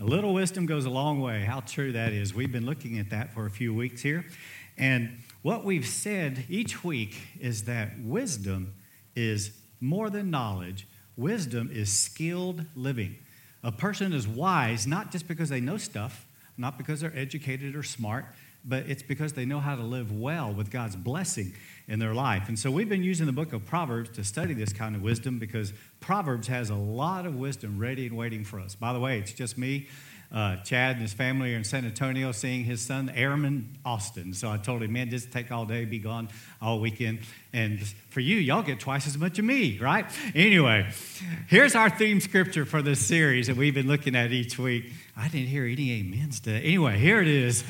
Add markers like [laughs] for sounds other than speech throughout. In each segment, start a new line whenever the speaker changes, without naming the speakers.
A little wisdom goes a long way. How true that is. We've been looking at that for a few weeks here. And what we've said each week is that wisdom is more than knowledge, wisdom is skilled living. A person is wise not just because they know stuff, not because they're educated or smart, but it's because they know how to live well with God's blessing in their life. And so we've been using the book of Proverbs to study this kind of wisdom because Proverbs has a lot of wisdom ready and waiting for us. By the way, it's just me. Uh, Chad and his family are in San Antonio seeing his son, Airman Austin. So I told him, man, just take all day, be gone all weekend. And for you, y'all get twice as much of me, right? Anyway, here's our theme scripture for this series that we've been looking at each week. I didn't hear any amens today. Anyway, here it is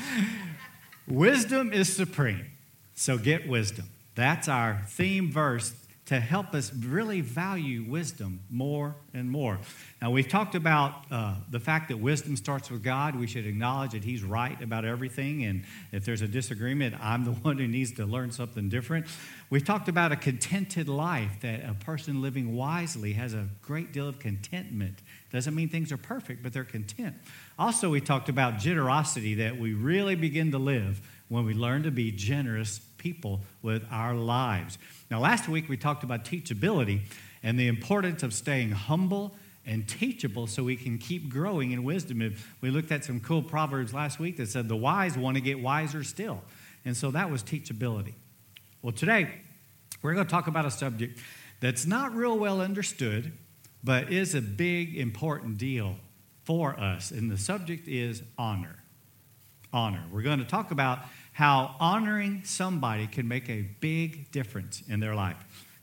Wisdom is supreme. So get wisdom. That's our theme verse to help us really value wisdom more and more. Now, we've talked about uh, the fact that wisdom starts with God. We should acknowledge that He's right about everything, and if there's a disagreement, I'm the [laughs] one who needs to learn something different. We've talked about a contented life, that a person living wisely has a great deal of contentment. Doesn't mean things are perfect, but they're content. Also, we talked about generosity, that we really begin to live when we learn to be generous people with our lives. Now, last week we talked about teachability and the importance of staying humble and teachable so we can keep growing in wisdom. We looked at some cool proverbs last week that said the wise want to get wiser still. And so that was teachability. Well, today we're going to talk about a subject that's not real well understood, but is a big, important deal for us. And the subject is honor. Honor. We're going to talk about how honoring somebody can make a big difference in their life.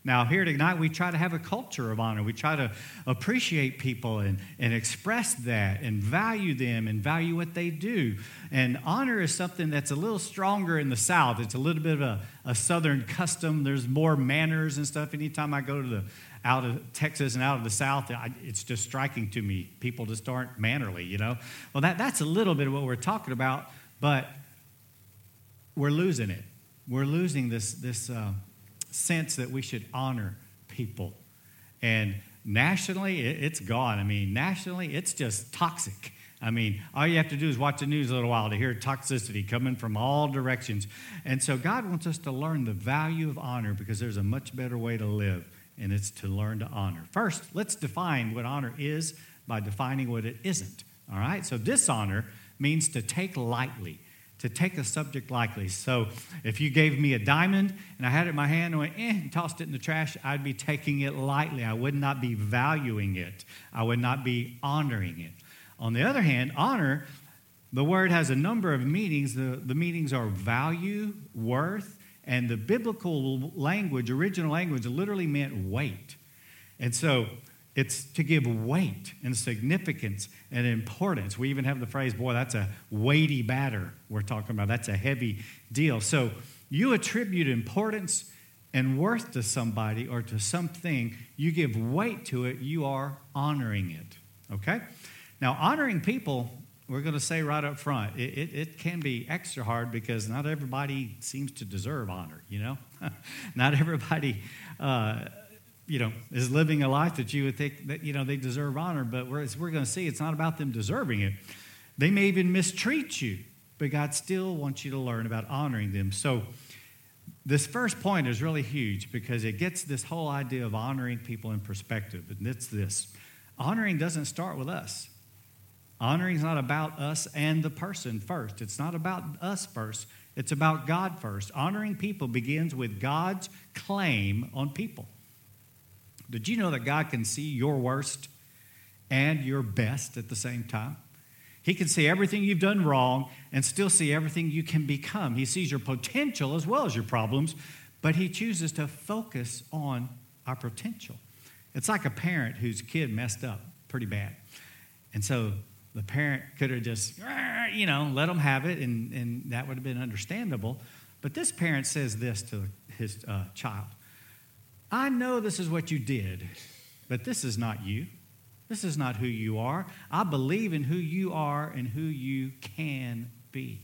Now, here at Ignite, we try to have a culture of honor. We try to appreciate people and, and express that and value them and value what they do. And honor is something that's a little stronger in the South. It's a little bit of a, a Southern custom. There's more manners and stuff. Anytime I go to the out of Texas and out of the South, it's just striking to me. People just aren't mannerly, you know? Well, that, that's a little bit of what we're talking about, but we're losing it. We're losing this, this uh, sense that we should honor people. And nationally, it, it's gone. I mean, nationally, it's just toxic. I mean, all you have to do is watch the news a little while to hear toxicity coming from all directions. And so, God wants us to learn the value of honor because there's a much better way to live, and it's to learn to honor. First, let's define what honor is by defining what it isn't. All right? So, dishonor means to take lightly to take a subject lightly. So if you gave me a diamond and I had it in my hand and went, eh, and tossed it in the trash, I'd be taking it lightly. I would not be valuing it. I would not be honoring it. On the other hand, honor, the word has a number of meanings. The, the meanings are value, worth, and the biblical language, original language, literally meant weight. And so it's to give weight and significance and importance. We even have the phrase, boy, that's a weighty batter we're talking about. That's a heavy deal. So you attribute importance and worth to somebody or to something, you give weight to it, you are honoring it. Okay? Now, honoring people, we're going to say right up front, it, it, it, can be extra hard because not everybody seems to deserve honor, you know? [laughs] not everybody. Uh, you know, is living a life that you would think that, you know, they deserve honor. But we're, we're going to see, it's not about them deserving it. They may even mistreat you, but God still wants you to learn about honoring them. So, this first point is really huge because it gets this whole idea of honoring people in perspective. And it's this honoring doesn't start with us. Honoring is not about us and the person first. It's not about us first. It's about God first. Honoring people begins with God's claim on people. Did you know that God can see your worst and your best at the same time? He can see everything you've done wrong and still see everything you can become. He sees your potential as well as your problems, but He chooses to focus on our potential. It's like a parent whose kid messed up pretty bad. And so the parent could have just, you know, let them have it, and, and that would have been understandable. But this parent says this to his uh, child I know this is what you did, but this is not you. This is not who you are. I believe in who you are and who you can be.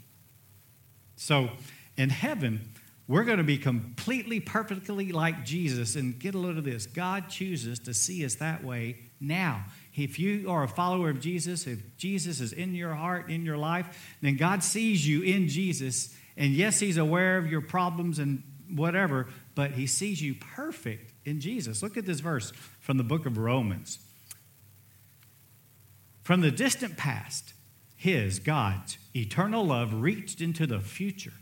So, in heaven, we're going to be completely, perfectly like Jesus. And get a load of this God chooses to see us that way now. If you are a follower of Jesus, if Jesus is in your heart, in your life, then God sees you in Jesus. And yes, He's aware of your problems and whatever, but He sees you perfect in Jesus. Look at this verse from the book of Romans. From the distant past, His, God's, eternal love reached into the future.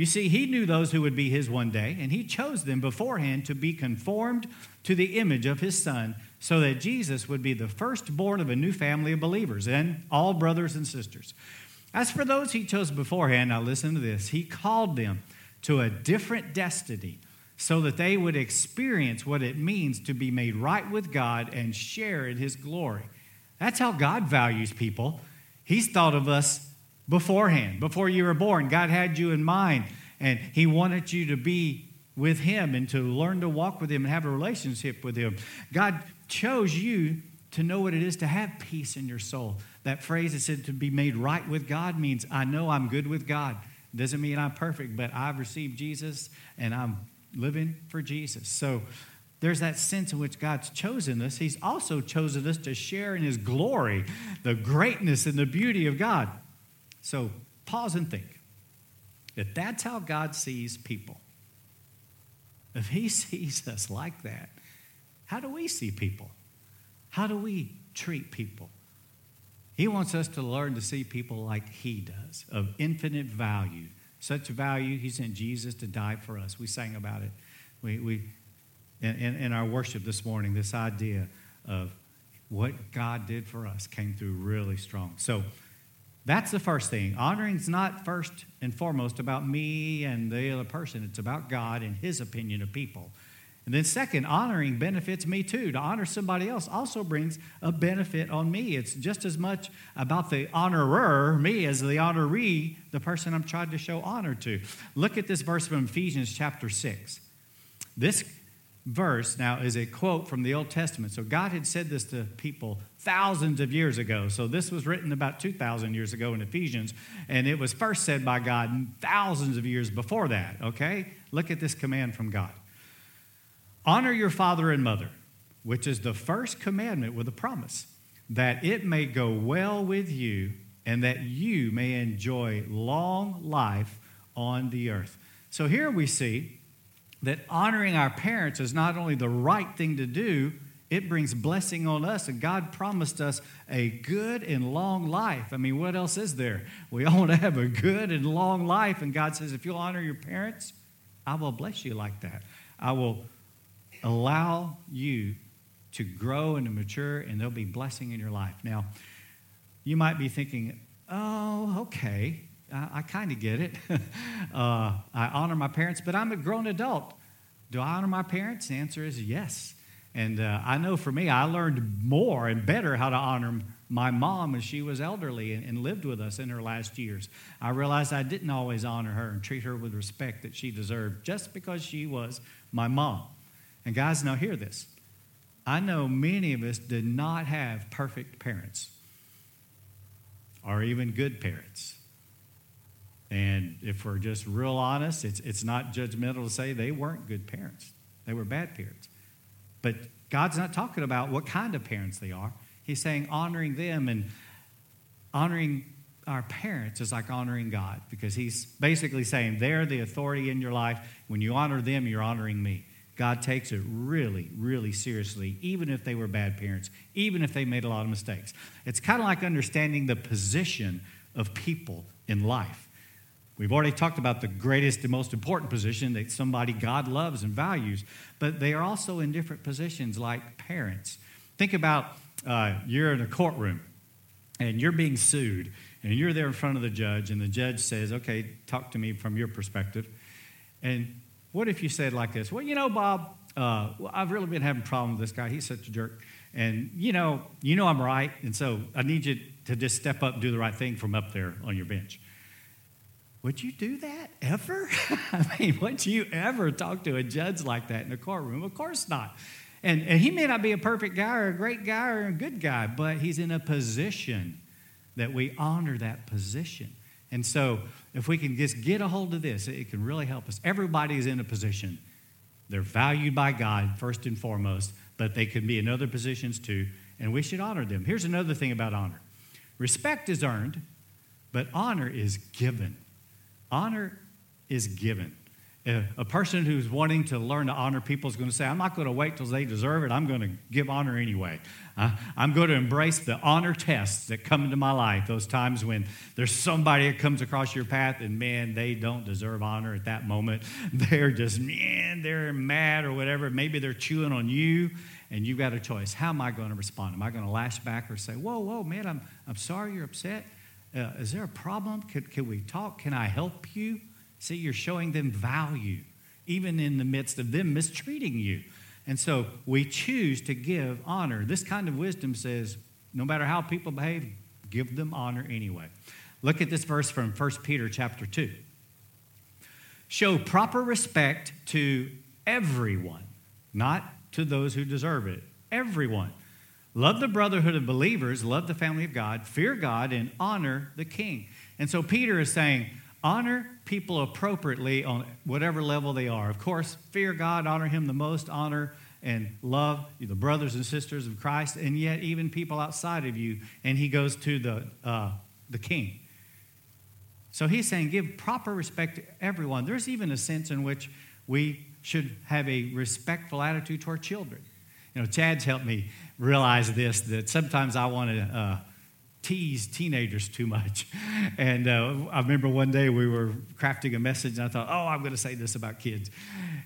You see, He knew those who would be His one day, and He chose them beforehand to be conformed to the image of His Son so that Jesus would be the firstborn of a new family of believers and all brothers and sisters. As for those he chose beforehand, now listen to this, he called them to a different destiny so that they would experience what it means to be made right with God and share in his glory. That's how God values people. He's thought of us beforehand. Before you were born, God had you in mind, and he wanted you to be with him and to learn to walk with him and have a relationship with him. God chose you to know what it is to have peace in your soul. That phrase that said to be made right with God means I know I'm good with God. Doesn't mean I'm perfect, but I've received Jesus and I'm living for Jesus. So there's that sense in which God's chosen us. He's also chosen us to share in His glory, the greatness and the beauty of God. So pause and think. If that's how God sees people, if He [laughs] sees us like that, how do we see people? How do we treat people? He wants us to learn to see people like He does, of infinite value. Such value, He sent Jesus to die for us. We sang about it. We, we, in, in our worship this morning, this idea of what God did for us came through really strong. So that's the first thing. Honoring is not first and foremost about me and the other person, it's about God and His opinion of people. And then, second, honoring benefits me too. To honor somebody else also brings a benefit on me. It's just as much about the honorer, me, as the honoree, the person I'm trying to show honor to. Look at this verse from Ephesians chapter 6. This verse now is a quote from the Old Testament. So, God had said this to people thousands of years ago. So, this was written about 2,000 years ago in Ephesians, and it was first said by God thousands of years before that, okay? Look at this command from God. Honor your father and mother, which is the first commandment with a promise, that it may go well with you and that you may enjoy long life on the earth. So here we see that honoring our parents is not only the right thing to do, it brings blessing on us. And God promised us a good and long life. I mean, what else is there? We all [laughs] want to have a good and long life. And God says, if you'll honor your parents, I will bless you like that. I will allow you to grow and to mature, and there'll be blessing in your life. Now, you might be thinking, oh, okay, I, I kind of get it. [laughs] uh, I honor my parents, but I'm a grown adult. Do I honor my parents? The answer is yes. And uh, I know for me, I learned more and better how to honor my mom as she was elderly and, and, lived with us in her last years. I realized I didn't always honor her and treat her with respect that she deserved just because she was my mom. And guys, now hear this. I know many of us did not have perfect parents or even good parents. And if we're just real honest, it's, it's not judgmental to say they weren't good parents. They were bad parents. But God's not talking about what kind of parents they are. He's saying honoring them and honoring our parents is like honoring God because He's basically saying they're the authority in your life. When you honor them, you're honoring me. God takes it really, really seriously, even if they were bad parents, even if they made a lot of mistakes. It's kind of like understanding the position of people in life. We've already talked about the greatest and most important position that somebody God loves and values, but they are also in different positions, like parents. Think about uh, you're in a courtroom and you're being sued, and you're there in front of the judge, and the judge says, Okay, talk to me from your perspective. And what if you said like this? Well, you know, Bob, uh, I've really been having a problem with this guy. He's such a jerk. And, you know, you know I'm right. And so I need you to just step up and do the right thing from up there on your bench. Would you do that ever? [laughs] I mean, would you ever talk to a judge like that in a courtroom? Of course not. And, and he may not be a perfect guy or a great guy or a good guy, but he's in a position that we honor that position. And so, if we can just get a hold of this, it can really help us. Everybody is in a position. They're valued by God, first and foremost, but they can be in other positions too. and we should honor them. Here's another thing about honor respect is earned, but honor is given. Honor is given. A person who's wanting to learn to honor people is going to say, I'm not going to wait till they deserve it. I'm going to give honor anyway. Uh, I'm going to embrace the honor tests that come into my life, those times when there's somebody that comes across your path and, man, they don't deserve honor at that moment. [laughs] They're just, man, they're mad or whatever. Maybe they're chewing on you, and you've got a choice. How am I going to respond? Am I going to lash back or say, whoa, whoa, man, I'm, I'm sorry you're upset? Uh, is there a problem? Could, can we talk? Can I help you? See, you're showing them value, even in the midst of them mistreating you. And so we choose to give honor. This kind of wisdom says no matter how people behave, give them honor anyway. Look at this verse from 1 Peter chapter 2. Show proper respect to everyone, not to those who deserve it. Everyone. Love the brotherhood of believers, love the family of God, fear God, and honor the king. And so Peter is saying, honor people appropriately on whatever level they are. Of course, fear God, honor Him the most, honor and love the brothers and sisters of Christ, and yet even people outside of you. And he goes to the, uh, the king. So he's saying, give proper respect to everyone. There's even a sense in which we should have a respectful attitude toward children. You know, Chad's helped me realize this that sometimes I want to uh, tease teenagers too much. [laughs] And uh, I remember one day we were crafting a message, and I thought, oh, I'm going to say this about kids.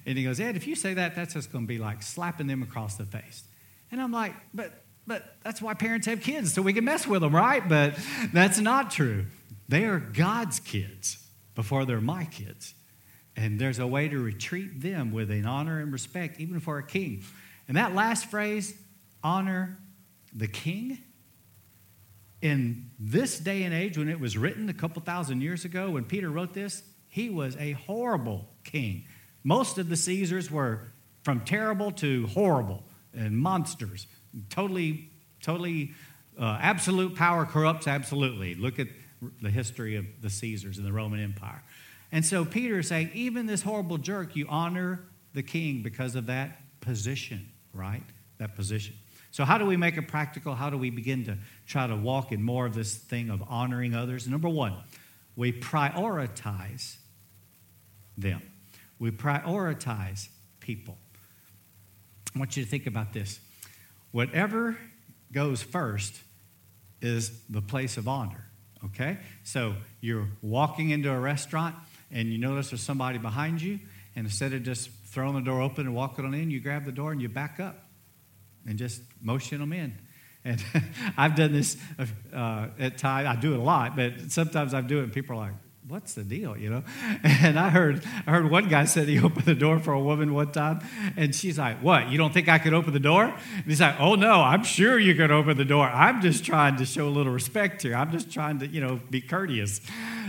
And he goes, Ed, if you say that, that's just going to be like slapping them across the face. And I'm like, but, but that's why parents have kids, so we can mess with them, right? But that's not true. They are God's kids before they're my kids. And there's a way to treat them with an honor and respect, even for a king. And that last phrase, honor the king, in this day and age, when it was written a couple thousand years ago, when Peter wrote this, he was a horrible king. Most of the Caesars were from terrible to horrible and monsters. Totally, totally, uh, absolute power corrupts absolutely. Look at the history of the Caesars and the Roman Empire. And so Peter is saying, even this horrible jerk, you honor the king because of that position, right? That position. So, how do we make it practical? How do we begin to try to walk in more of this thing of honoring others? Number one, we prioritize them. We prioritize people. I want you to think about this. Whatever goes first is the place of honor, okay? So you're walking into a restaurant and you notice there's somebody behind you, and instead of just throwing the door open and walking on in, you grab the door and you back up and just motion them in. And [laughs] I've done this uh, at times. I do it a lot, but sometimes I do it, and people are like, "What's the deal?" You know. [laughs] And I heard, I heard one guy said he [laughs] opened the door for a woman one time, and she's like, "What? You don't think I could open the door?" And he's like, "Oh no, I'm sure you could open the door. I'm just trying to show a little respect here. I'm just trying to, you know, be courteous."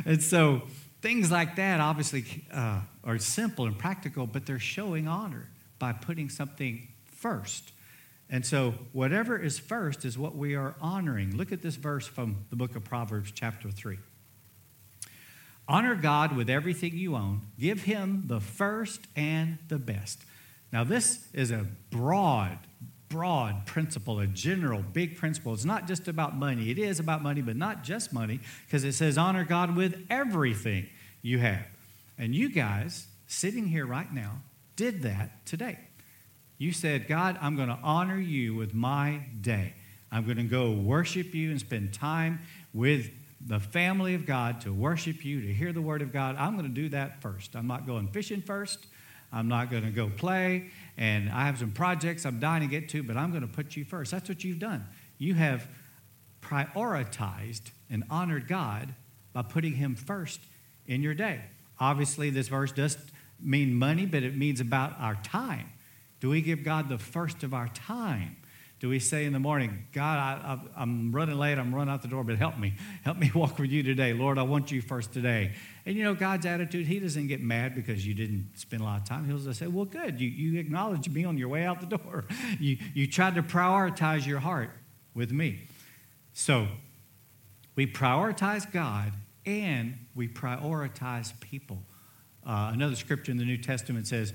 And so things like that obviously uh, are simple and practical, but they're showing honor by putting something first. And so, whatever is first is what we are honoring. Look at this verse from the book of Proverbs, chapter 3. Honor God with everything you own, give him the first and the best. Now, this is a broad, broad principle, a general, big principle. It's not just about money. It is about money, but not just money, because it says honor God with everything you have. And you guys sitting here right now did that today. You said, God, I'm going to honor you with my day. I'm going to go worship you and spend time with the family of God to worship you, to hear the word of God. I'm going to do that first. I'm not going fishing first. I'm not going to go play. And I have some projects I'm dying to get to, but I'm going to put you first. That's what you've done. You have prioritized and honored God by putting Him first in your day. Obviously, this verse does mean money, but it means about our time. Do we give God the first of our time? Do we say in the morning, God, I, am running late, I'm running out the door, but help me. Help me [laughs] walk with you today. Lord, I want you first today. And you know, God's attitude, He doesn't get mad because you didn't spend a lot of time. He'll just say, Well, good. You, you acknowledge me on your way out the door. [laughs] You, you tried to prioritize your heart with me. So we prioritize God and we prioritize people. Uh, another scripture in the New Testament says,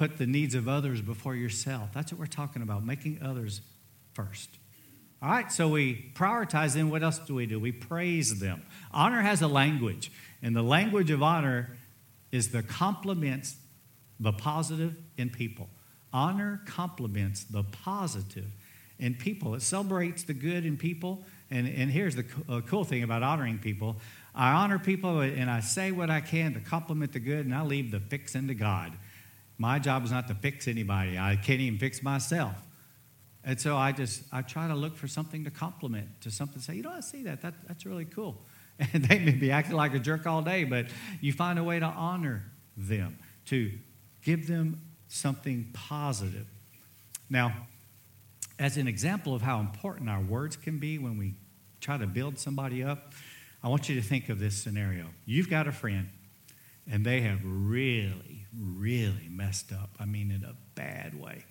put the needs of others before yourself. That's what we're talking about, making others first. All right, so we prioritize them. What else do we do? We praise them. Honor has a language, and the language of honor is the compliments the positive in people. Honor compliments the positive in people. It celebrates the good in people. And, and here's the co- uh, cool thing about honoring people I honor people and I say what I can to compliment the good, and I leave the fixing to God. My job is not to fix anybody, I can't even fix myself. And so I just I try to look for something to compliment, to something to say, you know, I see that. that that's really cool. [laughs] And they may be acting like a jerk all day, but you find a way to honor them, to give them something positive. Now, as an example of how important our words can be when we try to build somebody up, I want you to think of this scenario. You've got a friend, and they have really, really messed up. I mean, in a bad way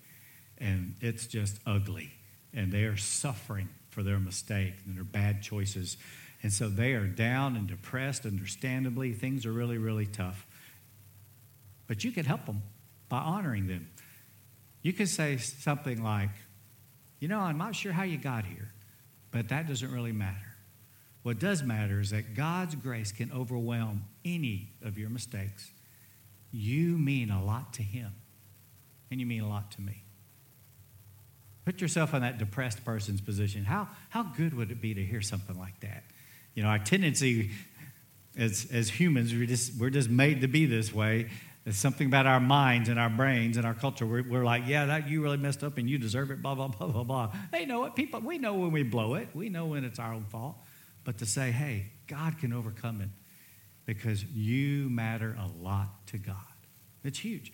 and it's just ugly. And they are suffering for their mistake and their bad choices. And so they are down and depressed, understandably. Things are really, really tough. But you can help them by honoring them. You could say something like, You know, I'm not sure how you got here, but that doesn't really matter. What does matter is that God's grace can overwhelm any of your mistakes. You mean a lot to Him, and you mean a lot to me. Put yourself in that depressed person's position. How, how good would it be to hear something like that? You know, our tendency as, as humans, we're just, we're just made to be this way. It's something about our minds and our brains and our culture. We're, we're like, yeah, that you really messed up and you deserve it, blah, blah, blah, blah, blah. They know it. People, we know when we blow it. We know when it's our own fault. But to say, hey, God can overcome it because you matter a lot to God. It's huge.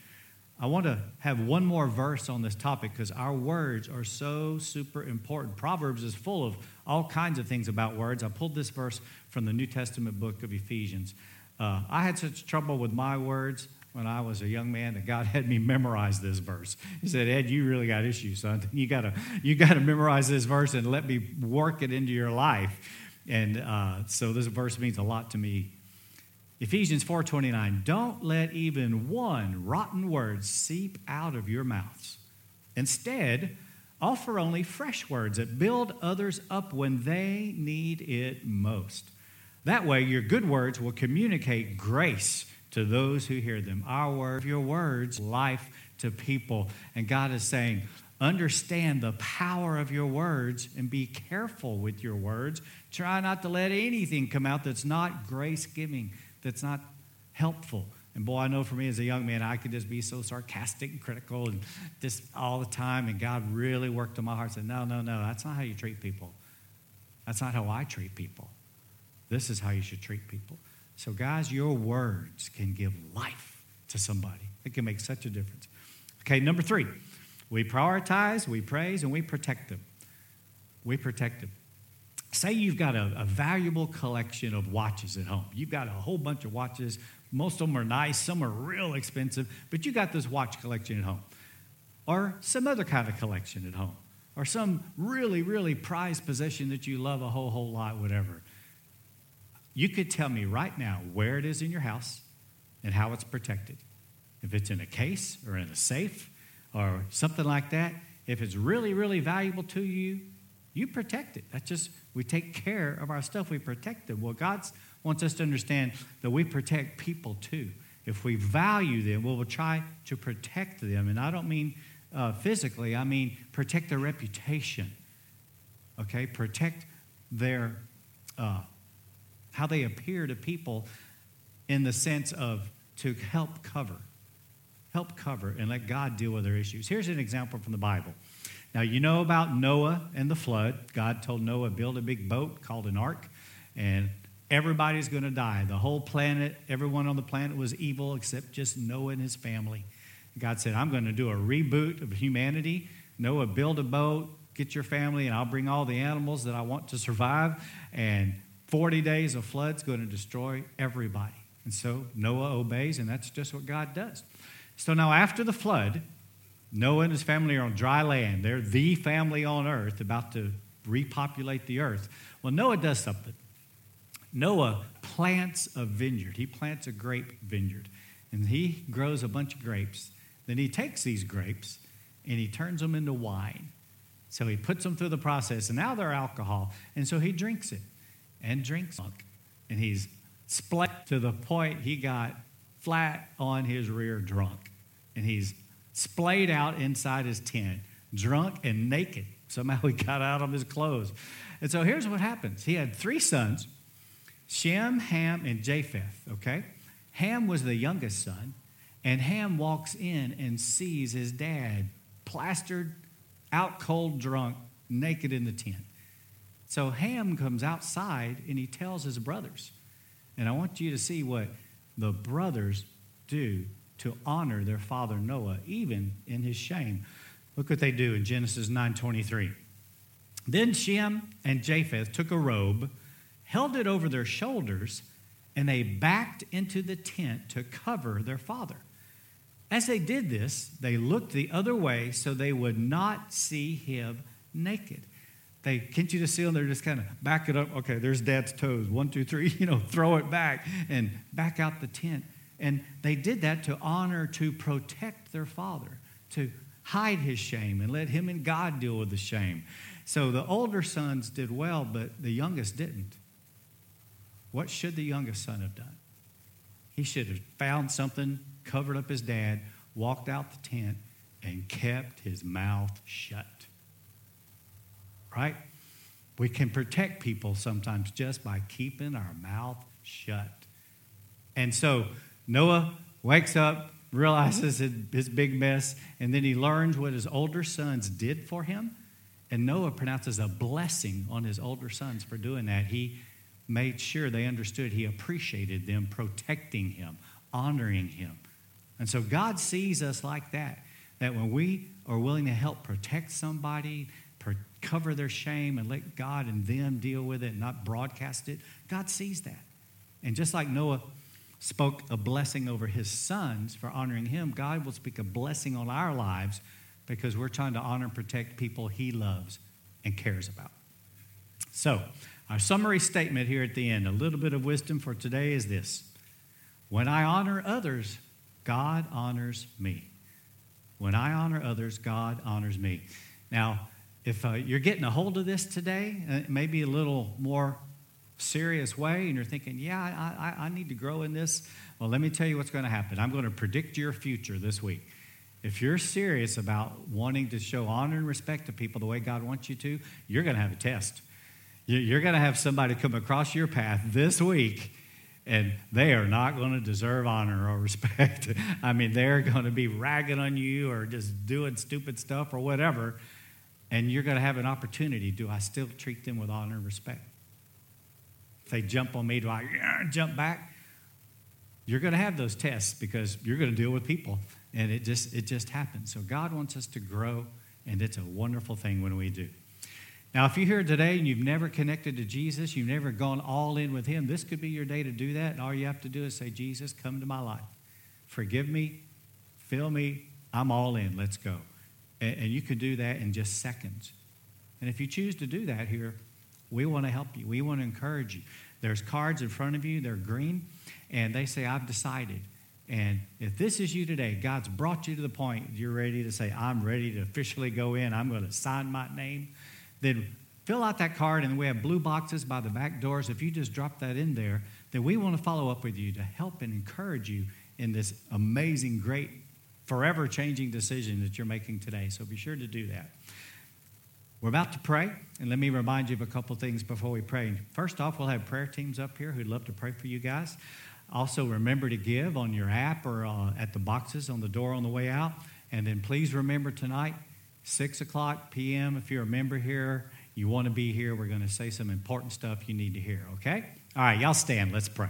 I want to have one more verse on this topic because our words are so super important. Proverbs is full of all kinds of things about words. I pulled this verse from the New Testament book of Ephesians. Uh, I had such trouble with my words when I was a young man that God [laughs] had me memorize this verse. He said, "Ed, you really got issues, son. [laughs] You gotta you gotta memorize this verse and let me work it into your life." And uh, so this verse means a lot to me Ephesians 4:29 Don't let even one rotten word seep out of your mouths. Instead, offer only fresh words that build others up when they need it most. That way your good words will communicate grace to those who hear them. Our word, your words, life to people. And God is saying, understand the power of your words and be careful with your words. Try not to let anything come out that's not grace giving that's not helpful. And boy, I know for me as a young man, I could just be so sarcastic and critical and just all the time. And God really worked on my heart. And said, no, no, no, that's not how you treat people. That's not how I treat people. This is how you should treat people. So, guys, your words can give life to somebody. It can make such a difference. Okay, number three, we prioritize, we praise, and we protect them. We protect them say you've got a, a, valuable collection of watches at home. You've got a whole bunch of watches. Most of them are nice, some are real expensive, but you got this watch collection at home. Or some other kind of collection at home. Or some really, really prized possession that you love a whole, whole lot, whatever. You could tell me right now where it is in your house and how it's protected. If it's in a case or in a safe or something like that, if it's really, really valuable to you, you protect it. That's just, we take care of our stuff, we protect them. Well, God wants us to understand that we protect people too. If we value them, we'll try to protect them. And I don't mean uh, physically, I mean protect their reputation. Okay? Protect their, uh, how they appear to people in the sense of to help cover. Help cover and let God deal with their issues. Here's an example from the Bible. Now, you know about Noah and the flood. God told Noah, build a big boat called an ark, and everybody's going to die. The whole planet, everyone on the planet was evil except just Noah and his family. God said, I'm going to do a reboot of humanity. Noah, build a boat, get your family, and I'll bring all the animals that I want to survive. And 40 days of flood's going to destroy everybody. And so Noah obeys, and that's just what God does. So now, after the flood, Noah and his family are on dry land. They're the family on earth about to repopulate the earth. Well, Noah does something. Noah plants a vineyard. He plants a grape vineyard. And he grows a bunch of grapes. Then he takes these grapes and he turns them into wine. So he puts them through the process, and now they're alcohol. And so he drinks it and drinks it. And he's split to the point he got flat on his rear drunk. And he's splayed out inside his tent, drunk and naked. Somehow he got out of his clothes. And so here's what happens he had three sons Shem, Ham, and Japheth, okay? Ham was the youngest son, and Ham walks in and sees his dad plastered, out cold, drunk, naked in the tent. So Ham comes outside and he tells his brothers. And I want you to see what the brothers do to honor their father Noah, even in his shame. Look what they do in Genesis 9:23. Then Shem and Japheth took a robe, held it over their shoulders, and they backed into the tent to cover their father. As they did this, they looked the other way so they would not see him naked. They can't you just see them? They're just kind of back it up. Okay, there's dad's toes. One, two, three, [laughs] you know, throw it back and back out the tent. And they did that to honor, to protect their father, to hide his shame and let him and God deal with the shame. So the older sons did well, but the youngest didn't. What should the youngest son have done? He should have found something, covered up his dad, walked out the tent, and kept his mouth shut. Right? We can protect people sometimes just by keeping our mouth shut. And so Noah wakes up, realizes his big mess, and then he learns what his older sons did for him and Noah pronounces a blessing on his older sons for doing that. He made sure they understood he appreciated them protecting him, honoring him. And so God sees us like that, that when we are willing to help protect somebody, cover their shame, and let God and them deal with it not broadcast it, God sees that. And just like Noah spoke a blessing over his sons for honoring him, God will speak a blessing on our lives because we're trying to honor and protect people he loves and cares about. So, our summary statement here at the end, a little bit of wisdom for today is this When I honor others, God honors me. When I honor others, God honors me. Now, if uh, you're getting a hold of this today, uh, maybe a little more serious way, and you're thinking, yeah, I, I, I need to grow in this, well, let me tell you what's going to happen. I'm going to predict your future this week. If you're serious about wanting to show honor and respect to people the way God wants you to, you're going to have a test. You're going to have somebody come across your path this week, and they are not going to deserve honor or [laughs] respect. I mean, they're going to be ragging on you or just doing stupid stuff or whatever, and you're going to have an opportunity. Do I still treat them with honor and respect? If they jump on me, do I jump back? You're going to have those tests because you're going to deal with people and it just it just happens. So god wants us to grow and it's a wonderful thing when we do. Now if you're here today and you've never connected to jesus you've never gone all in with him this could be your day to do that and all you have to do is say jesus come to my life. Forgive me. Fill me. I'm all in. Let's go. And, and you can do that in just seconds. And if you choose to do that here we want to help you we want to encourage you there's cards in front of you they're green and they say i've decided and if this is you today, God's brought you to the point you're ready to say, I'm ready to officially go in, I'm going to sign my name, then fill out that card. And we have blue boxes by the back doors. If you just drop that in there, then we want to follow up with you to help and encourage you in this amazing, great, forever changing decision that you're making today. So be sure to do that. We're about to pray, and let me remind you of a couple things before we pray. First off, we'll have prayer teams up here who'd love to pray for you guys. Also, remember to give on your app or uh, at the boxes on the door on the way out. And then please remember tonight, 6 o'clock p.m., if you're a member here, you want to be here, we're going to say some important stuff you need to hear, okay? All right, y'all stand. Let's pray.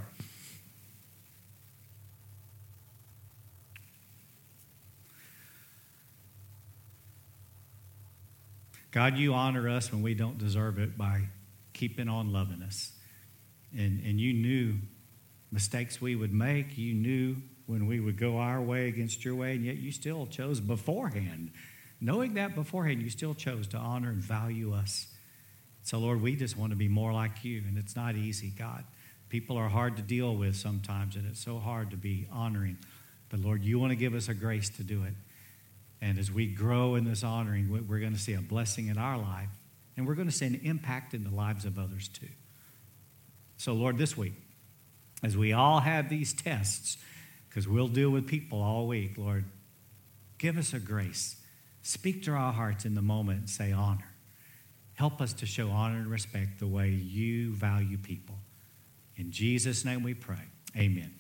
God, you honor us when we don't deserve it by keeping on loving us. And, and you knew mistakes we would make. You knew when we would go our way against your way, and yet you still chose beforehand. Knowing that beforehand, you still chose to honor and value us. So, Lord, we just want to be more like you, and it's not easy, God. People are hard to deal with sometimes, and it's so hard to be honoring. But, Lord, you want to give us a grace to do it. And as we grow in this honoring, we're going to see a blessing in our life, and we're going to see an impact in the lives of others too. So, Lord, this week, as we all have these tests, because we'll deal with people all week, Lord, give us a grace. Speak to our hearts in the moment and say honor. Help us to show honor and respect the way you value people. In Jesus' name we pray. Amen.